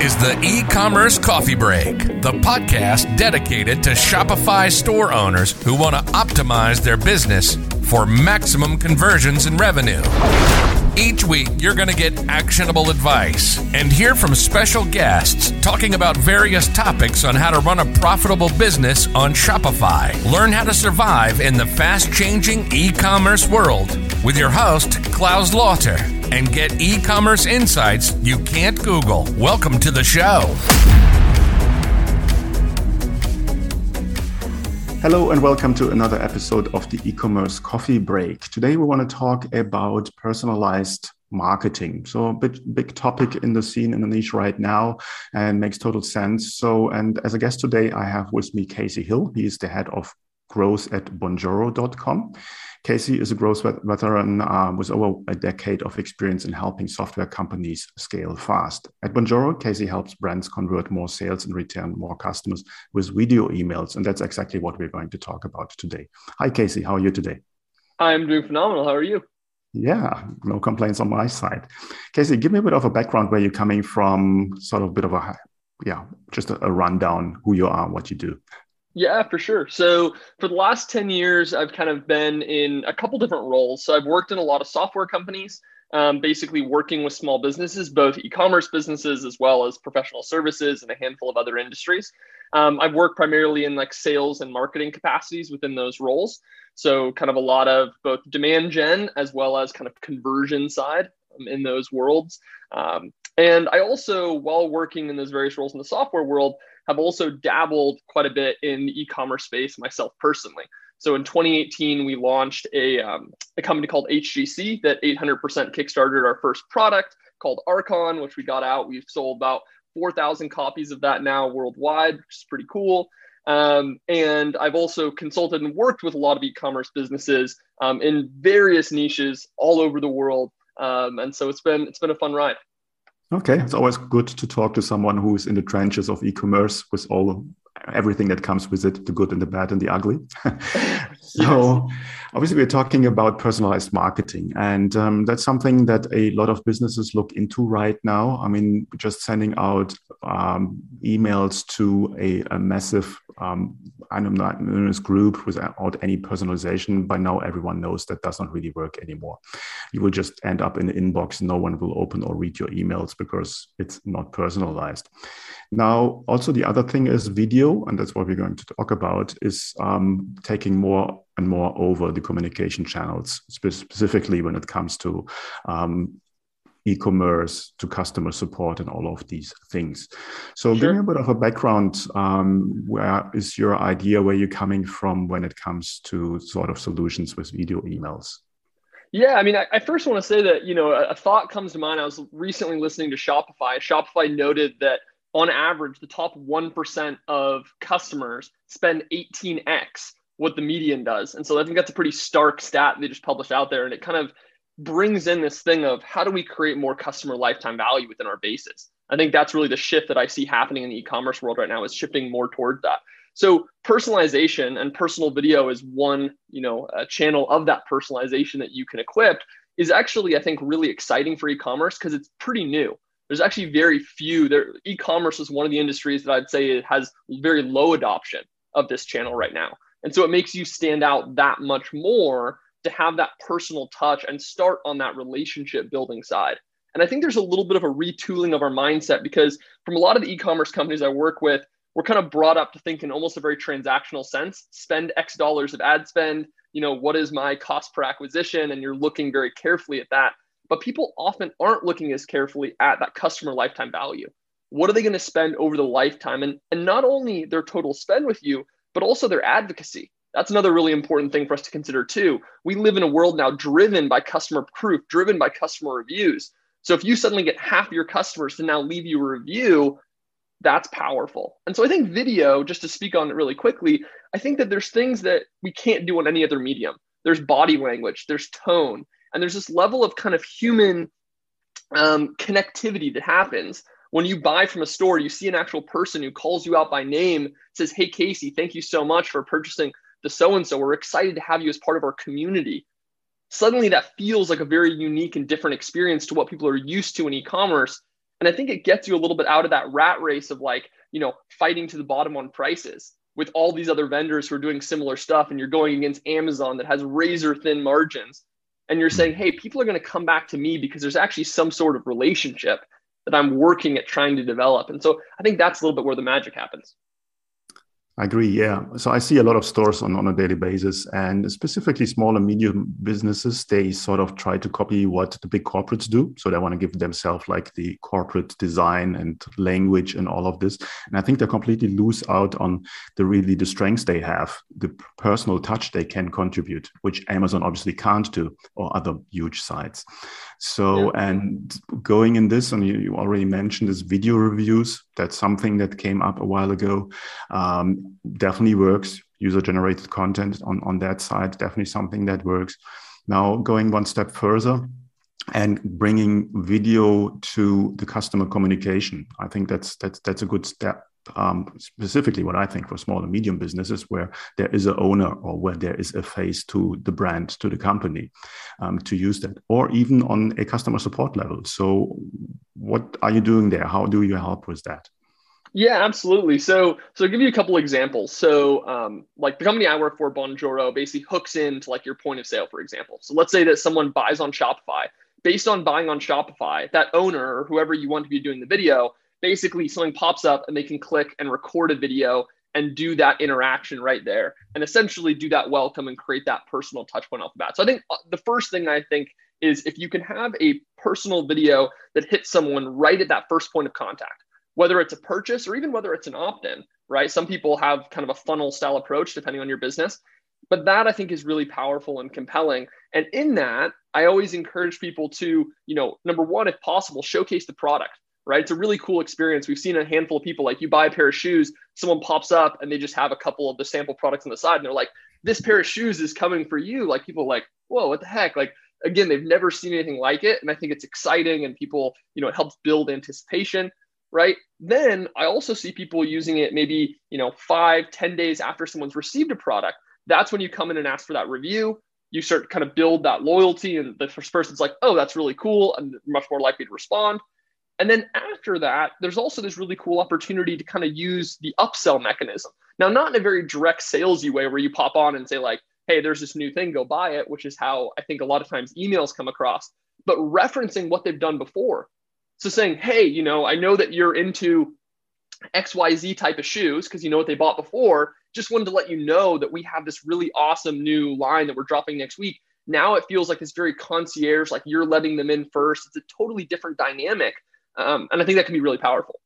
is the e commerce coffee break, the podcast dedicated to Shopify store owners who want to optimize their business for maximum conversions and revenue. Each week, you're going to get actionable advice and hear from special guests talking about various topics on how to run a profitable business on Shopify. Learn how to survive in the fast changing e commerce world with your host, Claus Lauter, and get e commerce insights you can't Google. Welcome to the show. Hello and welcome to another episode of the e-commerce coffee break. Today we want to talk about personalized marketing. So a big, big topic in the scene in the niche right now and makes total sense. So, and as a guest today, I have with me Casey Hill. He is the head of growth at bonjoro.com. Casey is a growth veteran uh, with over a decade of experience in helping software companies scale fast. At Bonjoro, Casey helps brands convert more sales and return more customers with video emails. And that's exactly what we're going to talk about today. Hi, Casey. How are you today? I'm doing phenomenal. How are you? Yeah, no complaints on my side. Casey, give me a bit of a background where you're coming from, sort of a bit of a, yeah, just a, a rundown who you are, what you do. Yeah, for sure. So for the last 10 years, I've kind of been in a couple different roles. So I've worked in a lot of software companies, um, basically working with small businesses, both e commerce businesses as well as professional services and a handful of other industries. Um, I've worked primarily in like sales and marketing capacities within those roles. So, kind of a lot of both demand gen as well as kind of conversion side um, in those worlds. Um, and I also, while working in those various roles in the software world, have also dabbled quite a bit in the e-commerce space myself personally. So in 2018, we launched a, um, a company called HGC that 800% kickstarted our first product called Archon, which we got out. We've sold about 4,000 copies of that now worldwide, which is pretty cool. Um, and I've also consulted and worked with a lot of e-commerce businesses um, in various niches all over the world. Um, and so it's been it's been a fun ride. Okay, it's always good to talk to someone who's in the trenches of e-commerce with all everything that comes with it the good and the bad and the ugly. So yes. obviously we're talking about personalized marketing and um, that's something that a lot of businesses look into right now. I mean just sending out um, emails to a, a massive um, anonymous group without any personalization by now everyone knows that does not really work anymore. You will just end up in the inbox. No one will open or read your emails because it's not personalized now, also the other thing is video, and that's what we're going to talk about, is um, taking more and more over the communication channels, specifically when it comes to um, e-commerce to customer support and all of these things. So sure. give me a bit of a background. Um, where is your idea where you're coming from when it comes to sort of solutions with video emails? Yeah, I mean, I, I first want to say that, you know, a, a thought comes to mind. I was recently listening to Shopify. Shopify noted that on average, the top 1% of customers spend 18x what the median does. And so I think that's a pretty stark stat they just published out there. And it kind of brings in this thing of how do we create more customer lifetime value within our bases? I think that's really the shift that I see happening in the e-commerce world right now is shifting more towards that. So personalization and personal video is one, you know, channel of that personalization that you can equip is actually, I think, really exciting for e-commerce because it's pretty new there's actually very few there e-commerce is one of the industries that i'd say it has very low adoption of this channel right now. And so it makes you stand out that much more to have that personal touch and start on that relationship building side. And i think there's a little bit of a retooling of our mindset because from a lot of the e-commerce companies i work with we're kind of brought up to think in almost a very transactional sense. Spend x dollars of ad spend you know what is my cost per acquisition? And you're looking very carefully at that but people often aren't looking as carefully at that customer lifetime value. What are they going to spend over the lifetime? And, and not only their total spend with you, but also their advocacy. That's another really important thing for us to consider too. We live in a world now driven by customer proof, driven by customer reviews. So if you suddenly get half your customers to now leave you a review, that's powerful. And so I think video, just to speak on it really quickly, I think that there's things that we can't do on any other medium. There's body language, there's tone, and there's this level of kind of human um, connectivity that happens when you buy from a store. You see an actual person who calls you out by name, says, Hey, Casey, thank you so much for purchasing the so and so. We're excited to have you as part of our community. Suddenly, that feels like a very unique and different experience to what people are used to in e commerce. And I think it gets you a little bit out of that rat race of like, you know, fighting to the bottom on prices with all these other vendors who are doing similar stuff. And you're going against Amazon that has razor thin margins. And you're hmm. saying, hey, people are going to come back to me because there's actually some sort of relationship that I'm working at trying to develop. And so I think that's a little bit where the magic happens. I agree. Yeah. So I see a lot of stores on, on a daily basis, and specifically small and medium businesses, they sort of try to copy what the big corporates do. So they want to give themselves like the corporate design and language and all of this. And I think they completely lose out on the really the strengths they have, the personal touch they can contribute, which Amazon obviously can't do, or other huge sites. So, yeah. and going in this, and you, you, already mentioned this video reviews, that's something that came up a while ago. Um, definitely works. User generated content on, on that side, definitely something that works. Now, going one step further, and bringing video to the customer communication. I think that's that's that's a good step um, specifically what I think for small and medium businesses, where there is an owner or where there is a face to the brand, to the company, um, to use that, or even on a customer support level. So, what are you doing there? How do you help with that? Yeah, absolutely. So, so I'll give you a couple examples. So, um, like the company I work for, Bonjoro, basically hooks into like your point of sale, for example. So, let's say that someone buys on Shopify. Based on buying on Shopify, that owner or whoever you want to be doing the video basically something pops up and they can click and record a video and do that interaction right there and essentially do that welcome and create that personal touch point off the bat. So I think uh, the first thing I think is if you can have a personal video that hits someone right at that first point of contact, whether it's a purchase or even whether it's an opt-in, right? Some people have kind of a funnel style approach depending on your business. But that I think is really powerful and compelling. And in that, I always encourage people to, you know, number one, if possible, showcase the product right? It's a really cool experience. We've seen a handful of people like you buy a pair of shoes, someone pops up and they just have a couple of the sample products on the side and they're like, this pair of shoes is coming for you. Like people like, whoa, what the heck? Like again, they've never seen anything like it. And I think it's exciting and people, you know, it helps build anticipation, right? Then I also see people using it maybe, you know, five, ten days after someone's received a product. That's when you come in and ask for that review. You start kind of build that loyalty, and the first person's like, oh, that's really cool, and much more likely to respond. And then after that, there's also this really cool opportunity to kind of use the upsell mechanism. Now, not in a very direct salesy way where you pop on and say, like, hey, there's this new thing, go buy it, which is how I think a lot of times emails come across, but referencing what they've done before. So saying, hey, you know, I know that you're into XYZ type of shoes because you know what they bought before. Just wanted to let you know that we have this really awesome new line that we're dropping next week. Now it feels like it's very concierge, like you're letting them in first. It's a totally different dynamic um, and I think that can be really powerful.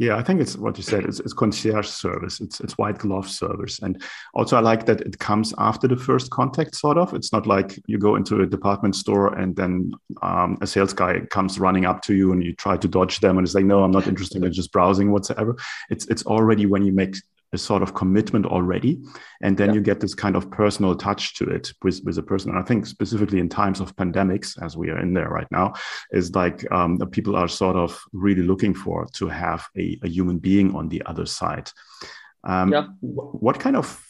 Yeah, I think it's what you said. It's, it's, concierge service. It's it's white glove service, and also I like that it comes after the first contact. Sort of. It's not like you go into a department store and then um, a sales guy comes running up to you and you try to dodge them and say, "No, I'm not interested in just browsing whatsoever." It's it's already when you make sort of commitment already and then yeah. you get this kind of personal touch to it with, with a person. And i think specifically in times of pandemics as we are in there right now is like um, people are sort of really looking for to have a, a human being on the other side. Um, yeah. what kind of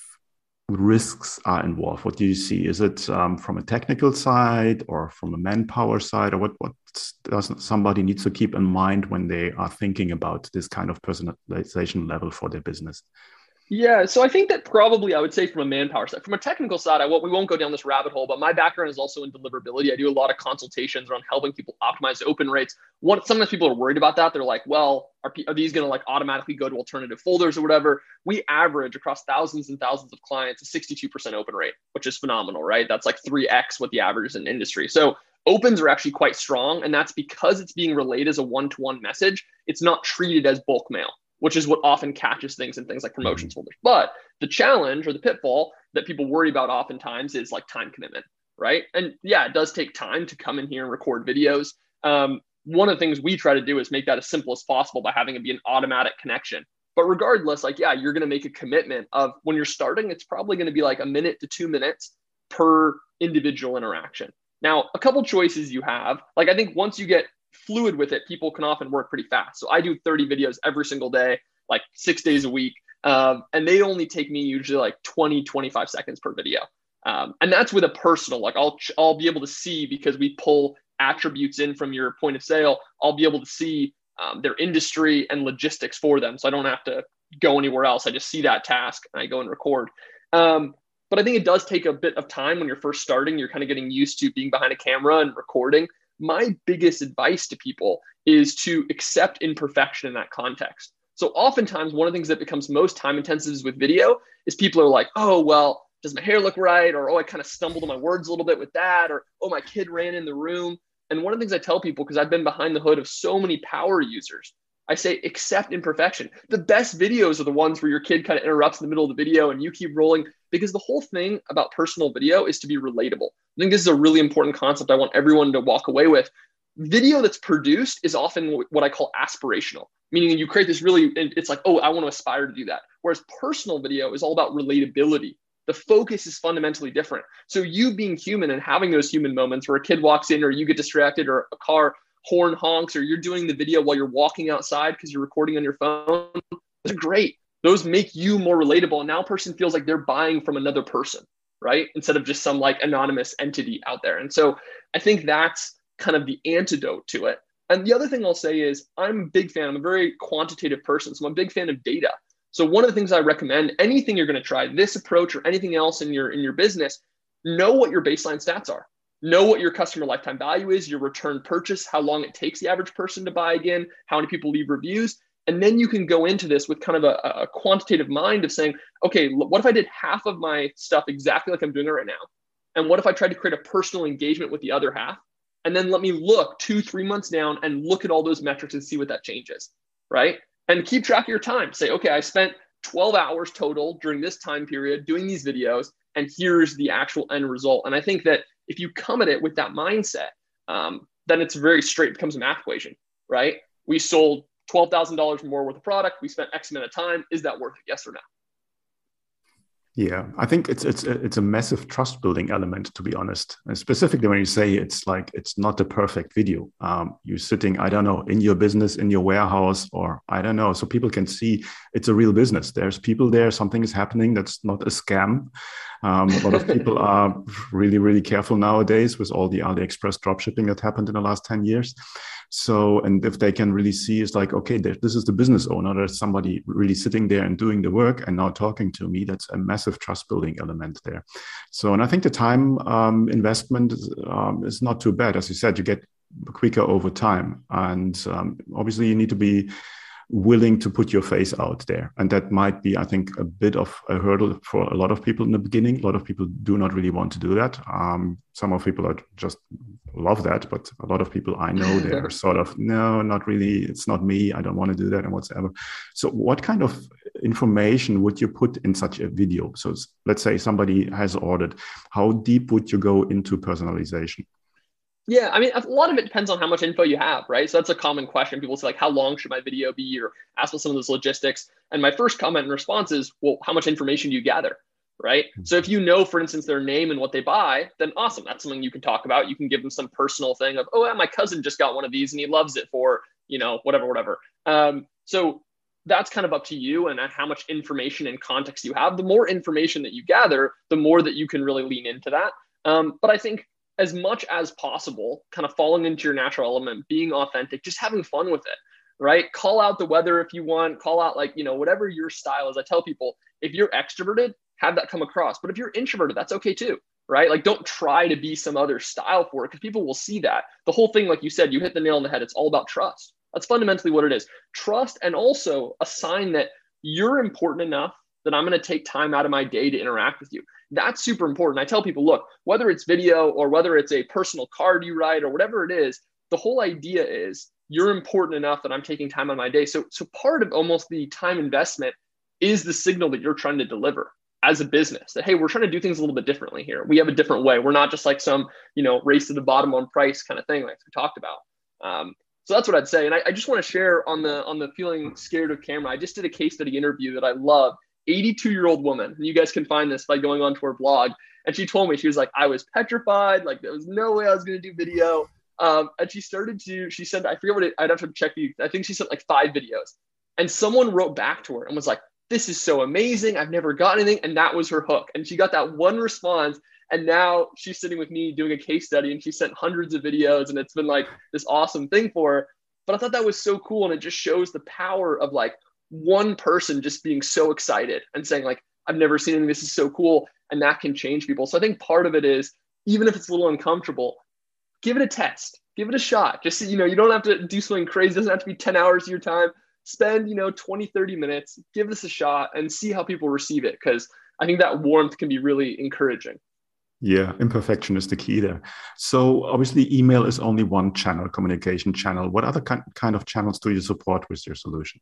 risks are involved? What do you see? Is it um, from a technical side or from a manpower side or what what does somebody needs to keep in mind when they are thinking about this kind of personalization level for their business yeah, so I think that probably I would say from a manpower side, from a technical side, I won't, we won't go down this rabbit hole, but my background is also in deliverability. I do a lot of consultations around helping people optimize open rates. One, sometimes people are worried about that. They're like, well, are, are these going to like automatically go to alternative folders or whatever? We average across thousands and thousands of clients a 62% open rate, which is phenomenal, right? That's like 3x what the average is in industry. So opens are actually quite strong, and that's because it's being relayed as a one-to-one message. It's not treated as bulk mail which is what often catches things in things like promotions mm-hmm. folders. But the challenge or the pitfall that people worry about oftentimes is like time commitment, right? And yeah, it does take time to come in here and record videos. Um, one of the things we try to do is make that as simple as possible by having it be an automatic connection. But regardless, like, yeah, you're going to make a commitment of when you're starting, it's probably going to be like a minute to two minutes per individual interaction. Now, a couple choices you have, like, I think once you get fluid with it, people can often work pretty fast. So I do 30 videos every single day, like six days a week. Um, and they only take me usually like 20, 25 seconds per video. Um, and that's with a personal, like I'll, I'll be able to see because we pull attributes in from your point of sale, I'll be able to see um, their industry and logistics for them. So I don't have to go anywhere else. I just see that task and I go and record. Um, but I think it does take a bit of time when you're first starting. You're kind of getting used to being behind a camera and recording. My biggest advice to people is to accept imperfection in that context. So oftentimes, one of the things that becomes most time intensive is with video is people are like, oh, well, does my hair look right? Or, oh, I kind of stumbled on my words a little bit with that. Or, oh, my kid ran in the room. And one of the things I tell people, because I've been behind the hood of so many power users, I say accept imperfection. The best videos are the ones where your kid kind of interrupts in the middle of the video and you keep rolling because the whole thing about personal video is to be relatable. I think this is a really important concept I want everyone to walk away with. Video that's produced is often what I call aspirational meaning you create this really it's like oh i want to aspire to do that whereas personal video is all about relatability the focus is fundamentally different so you being human and having those human moments where a kid walks in or you get distracted or a car horn honks or you're doing the video while you're walking outside because you're recording on your phone those are great those make you more relatable and now a person feels like they're buying from another person right instead of just some like anonymous entity out there and so i think that's kind of the antidote to it and the other thing I'll say is I'm a big fan, I'm a very quantitative person. So I'm a big fan of data. So one of the things I recommend, anything you're going to try, this approach or anything else in your in your business, know what your baseline stats are. Know what your customer lifetime value is, your return purchase, how long it takes the average person to buy again, how many people leave reviews. And then you can go into this with kind of a, a quantitative mind of saying, okay, what if I did half of my stuff exactly like I'm doing it right now? And what if I tried to create a personal engagement with the other half? and then let me look two, three months down and look at all those metrics and see what that changes, right? And keep track of your time. Say, okay, I spent 12 hours total during this time period doing these videos, and here's the actual end result. And I think that if you come at it with that mindset, um, then it's very straight, it becomes a math equation, right? We sold $12,000 more worth of product. We spent X amount of time. Is that worth it? Yes or no? Yeah, I think it's it's it's a massive trust building element to be honest. And specifically when you say it's like it's not a perfect video. Um, you're sitting, I don't know, in your business, in your warehouse, or I don't know, so people can see it's a real business. There's people there. Something is happening. That's not a scam. Um, a lot of people are really really careful nowadays with all the AliExpress dropshipping that happened in the last ten years. So, and if they can really see, it's like, okay, this is the business owner. There's somebody really sitting there and doing the work and now talking to me. That's a massive trust building element there. So, and I think the time um, investment um, is not too bad. As you said, you get quicker over time. And um, obviously, you need to be willing to put your face out there. And that might be, I think, a bit of a hurdle for a lot of people in the beginning. A lot of people do not really want to do that. Um, some of people are just love that, but a lot of people I know they're sort of no, not really. It's not me. I don't want to do that and whatsoever. So, what kind of information would you put in such a video? So, let's say somebody has ordered. How deep would you go into personalization? Yeah, I mean, a lot of it depends on how much info you have, right? So that's a common question. People say, like, how long should my video be, or ask about some of those logistics. And my first comment and response is, well, how much information do you gather, right? Mm-hmm. So if you know, for instance, their name and what they buy, then awesome. That's something you can talk about. You can give them some personal thing of, oh, yeah, my cousin just got one of these and he loves it for, you know, whatever, whatever. Um, so that's kind of up to you and how much information and context you have. The more information that you gather, the more that you can really lean into that. Um, but I think as much as possible, kind of falling into your natural element, being authentic, just having fun with it, right? Call out the weather if you want, call out like, you know, whatever your style is. I tell people if you're extroverted, have that come across. But if you're introverted, that's okay too, right? Like don't try to be some other style for it because people will see that. The whole thing, like you said, you hit the nail on the head. It's all about trust. That's fundamentally what it is. Trust and also a sign that you're important enough that I'm going to take time out of my day to interact with you. That's super important. I tell people, look, whether it's video or whether it's a personal card you write or whatever it is, the whole idea is you're important enough that I'm taking time on my day. So, so part of almost the time investment is the signal that you're trying to deliver as a business that hey we're trying to do things a little bit differently here we have a different way we're not just like some you know race to the bottom on price kind of thing like we talked about um, so that's what i'd say and I, I just want to share on the on the feeling scared of camera i just did a case study interview that i love 82 year old woman. And you guys can find this by going onto her blog. And she told me, she was like, I was petrified. Like, there was no way I was going to do video. Um, and she started to, she said, I forget what it, I'd have to check the, I think she sent like five videos. And someone wrote back to her and was like, this is so amazing. I've never got anything. And that was her hook. And she got that one response. And now she's sitting with me doing a case study and she sent hundreds of videos and it's been like this awesome thing for her. But I thought that was so cool. And it just shows the power of like one person just being so excited and saying, like, I've never seen anything. This is so cool. And that can change people. So I think part of it is even if it's a little uncomfortable, give it a test, give it a shot. Just, so, you know, you don't have to do something crazy. It doesn't have to be 10 hours of your time. Spend, you know, 20, 30 minutes, give this a shot and see how people receive it. Cause I think that warmth can be really encouraging. Yeah, imperfection is the key there. So obviously, email is only one channel, communication channel. What other kind of channels do you support with your solution?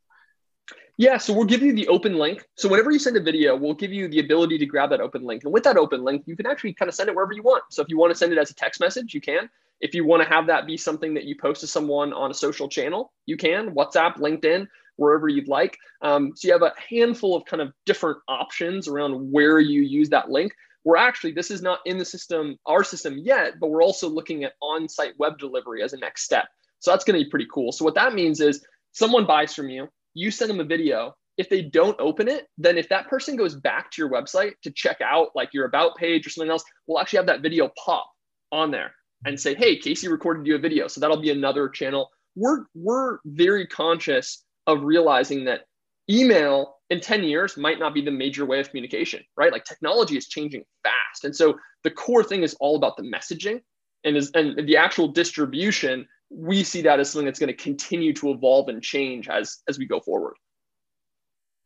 Yeah, so we'll give you the open link. So whenever you send a video, we'll give you the ability to grab that open link. And with that open link, you can actually kind of send it wherever you want. So if you want to send it as a text message, you can. If you want to have that be something that you post to someone on a social channel, you can. WhatsApp, LinkedIn, wherever you'd like. Um, so you have a handful of kind of different options around where you use that link. We're actually, this is not in the system, our system yet, but we're also looking at on site web delivery as a next step. So that's going to be pretty cool. So what that means is someone buys from you, you send them a video. If they don't open it, then if that person goes back to your website to check out like your about page or something else, we'll actually have that video pop on there and say, hey, Casey recorded you a video. So that'll be another channel. We're, we're very conscious of realizing that email in 10 years might not be the major way of communication, right? Like technology is changing fast. And so the core thing is all about the messaging and is and the actual distribution. We see that as something that's going to continue to evolve and change as as we go forward.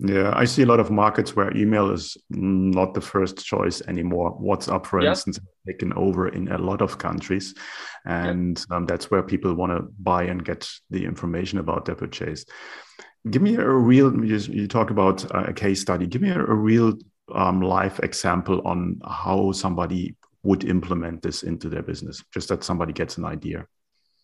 Yeah, I see a lot of markets where email is not the first choice anymore. WhatsApp, for yeah. instance, taken over in a lot of countries, and yeah. um, that's where people want to buy and get the information about their purchase. Give me a real. You, you talk about a case study. Give me a, a real um, live example on how somebody would implement this into their business, just that somebody gets an idea.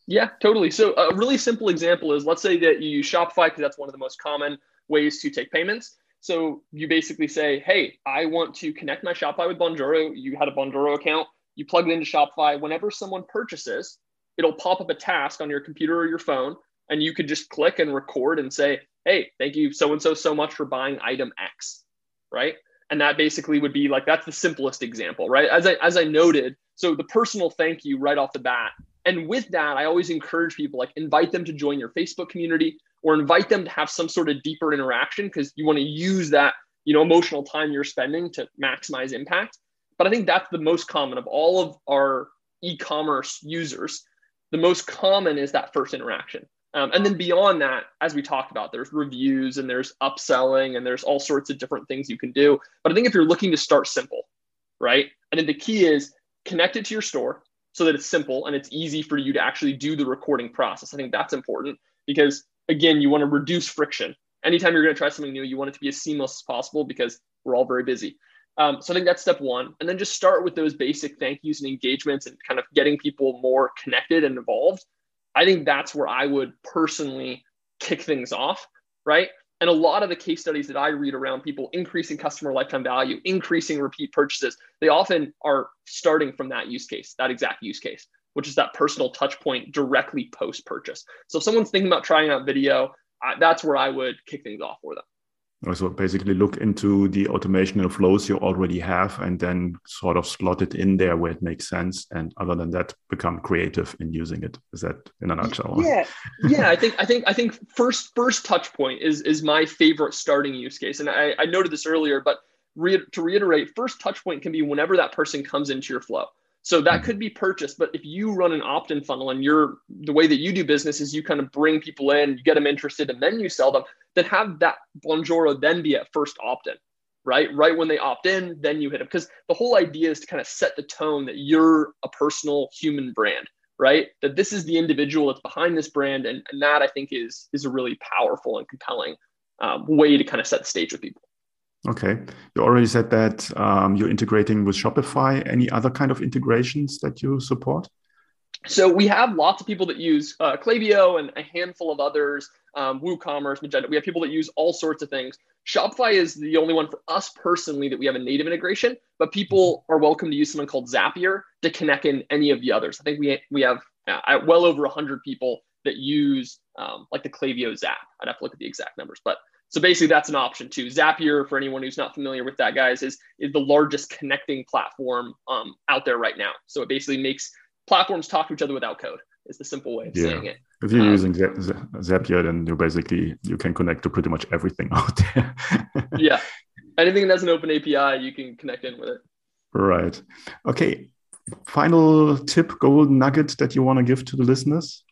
Yeah, totally. So a really simple example is let's say that you use Shopify because that's one of the most common ways to take payments. So you basically say, hey, I want to connect my Shopify with Bonjoro. You had a Bonjoro account, you plug it into Shopify. Whenever someone purchases, it'll pop up a task on your computer or your phone, and you could just click and record and say, hey, thank you so and so so much for buying item X, right? And that basically would be like that's the simplest example, right? As I as I noted, so the personal thank you right off the bat. And with that, I always encourage people like invite them to join your Facebook community, or invite them to have some sort of deeper interaction because you want to use that you know emotional time you're spending to maximize impact. But i think that's the most common of all of our e-commerce users. The most common is that first interaction. Um, and then beyond that as we talked about there's reviews and there's upselling and there's all sorts of different things you can do. But i think if you're looking to start simple right? And then the key is connect it to your store so that it's simple and it's easy for you to actually do the recording process i think that's important because again, you want to reduce friction. Anytime you're going to try something new, you want it to be as seamless as possible because we're all very busy. Um, so I think that's step one. And then just start with those basic thank yous and engagements and kind of getting people more connected and involved. I think that's where I would personally kick things off, right? And a lot of the case studies that I read around people increasing customer lifetime value, increasing repeat purchases, they often are starting from that use case, that exact use case which is that personal touch point directly post purchase. So if someone's thinking about trying out video, I, that's where I would kick things off for them. So basically look into the automation and flows you already have and then sort of slot it in there where it makes sense. And other than that, become creative in using it. Is that in a nutshell? Yeah. yeah. I think I think I think first first touch point is is my favorite starting use case. And I, I noted this earlier, but re- to reiterate, first touch point can be whenever that person comes into your flow. So that hmm. could be purchased, but if you run an opt-in funnel and you're the way that you do business is you kind of bring people in, you get them interested, and then you sell them, then have that Bonjoro then be at first opt-in, right? Right when they opt in, then you hit them. Because the whole idea is to kind of set the tone that you're a personal human brand, right? That this is the individual that's behind this brand. And, and that I think is is a really powerful and compelling um, way to kind of set the stage with people. Okay. You already said that um, you're integrating with Shopify. Any other kind of integrations that you support? So we have lots of people that use uh, Klaviyo and a handful of others, um, WooCommerce, Magento. We have people that use all sorts of things. Shopify is the only one for us personally that we have a native integration, but people are welcome to use someone called Zapier to connect in any of the others. I think we we have uh, well over 100 people that use um, like the Klaviyo Zap. I'd have to look at the exact numbers, but So basically, that's an option too. Zapier, for anyone who's not familiar with that, guys, is is the largest connecting platform um, out there right now. So it basically makes platforms talk to each other without code. Is the simple way of yeah. saying it. If you're um, using Zapier, then you basically you can connect to pretty much everything out there. yeah, anything that has an open API, you can connect in with it. Right. Okay. Final tip, golden nugget that you want to give to the listeners?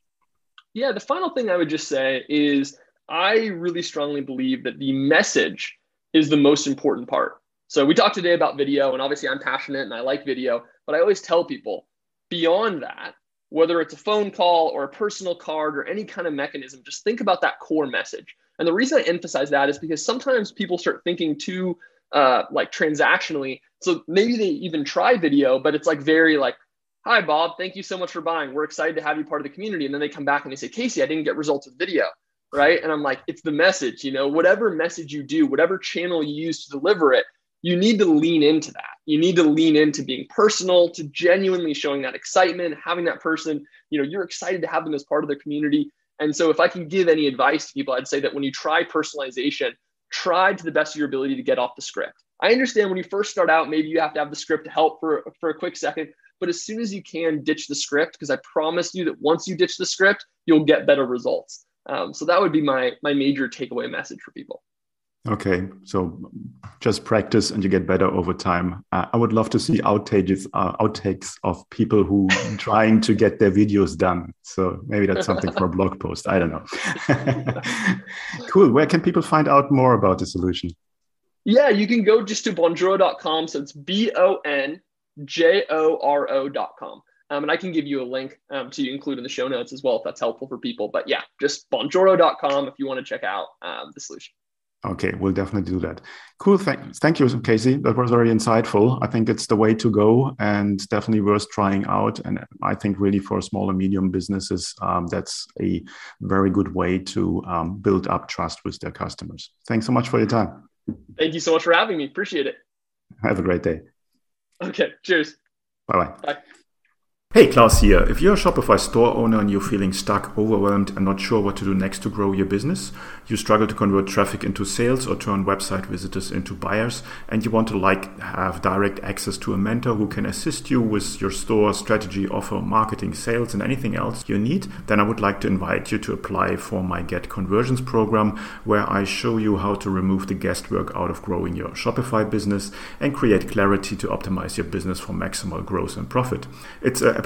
Yeah, the final thing I would just say is I really strongly believe that the message is the most important part. So we talked today about video, and obviously I'm passionate and I like video, but I always tell people beyond that, whether it's a phone call or a personal card or any kind of mechanism, just think about that core message. And the reason I emphasize that is because sometimes people start thinking too uh, like transactionally. So maybe they even try video, but it's like very like, hi, Bob, thank you so much for buying. We're excited to have you part of the community. And then they come back and they say, Casey, I didn't get results with video. Right. And I'm like, it's the message, you know, whatever message you do, whatever channel you use to deliver it, you need to lean into that. You need to lean into being personal, to genuinely showing that excitement, having that person, you know, you're excited to have them as part of the community. And so, if I can give any advice to people, I'd say that when you try personalization, try to the best of your ability to get off the script. I understand when you first start out, maybe you have to have the script to help for, for a quick second, but as soon as you can, ditch the script because I promise you that once you ditch the script, you'll get better results. Um, so that would be my my major takeaway message for people. Okay, so just practice and you get better over time. Uh, I would love to see outtakes uh, outtakes of people who trying to get their videos done. So maybe that's something for a blog post. I don't know. cool. Where can people find out more about the solution? Yeah, you can go just to bonjoro.com. So it's B O N J O R O.com. Um, and I can give you a link um, to include in the show notes as well if that's helpful for people. But yeah, just bonjoro.com if you want to check out um, the solution. Okay, we'll definitely do that. Cool. Thank, thank you, Casey. That was very insightful. I think it's the way to go and definitely worth trying out. And I think really for small and medium businesses, um, that's a very good way to um, build up trust with their customers. Thanks so much for your time. Thank you so much for having me. Appreciate it. Have a great day. Okay. Cheers. Bye-bye. Bye. Hey, Claus here. If you're a Shopify store owner and you're feeling stuck, overwhelmed, and not sure what to do next to grow your business, you struggle to convert traffic into sales or turn website visitors into buyers, and you want to like have direct access to a mentor who can assist you with your store strategy, offer, marketing, sales, and anything else you need, then I would like to invite you to apply for my Get Conversions program, where I show you how to remove the guesswork out of growing your Shopify business and create clarity to optimize your business for maximal growth and profit. It's a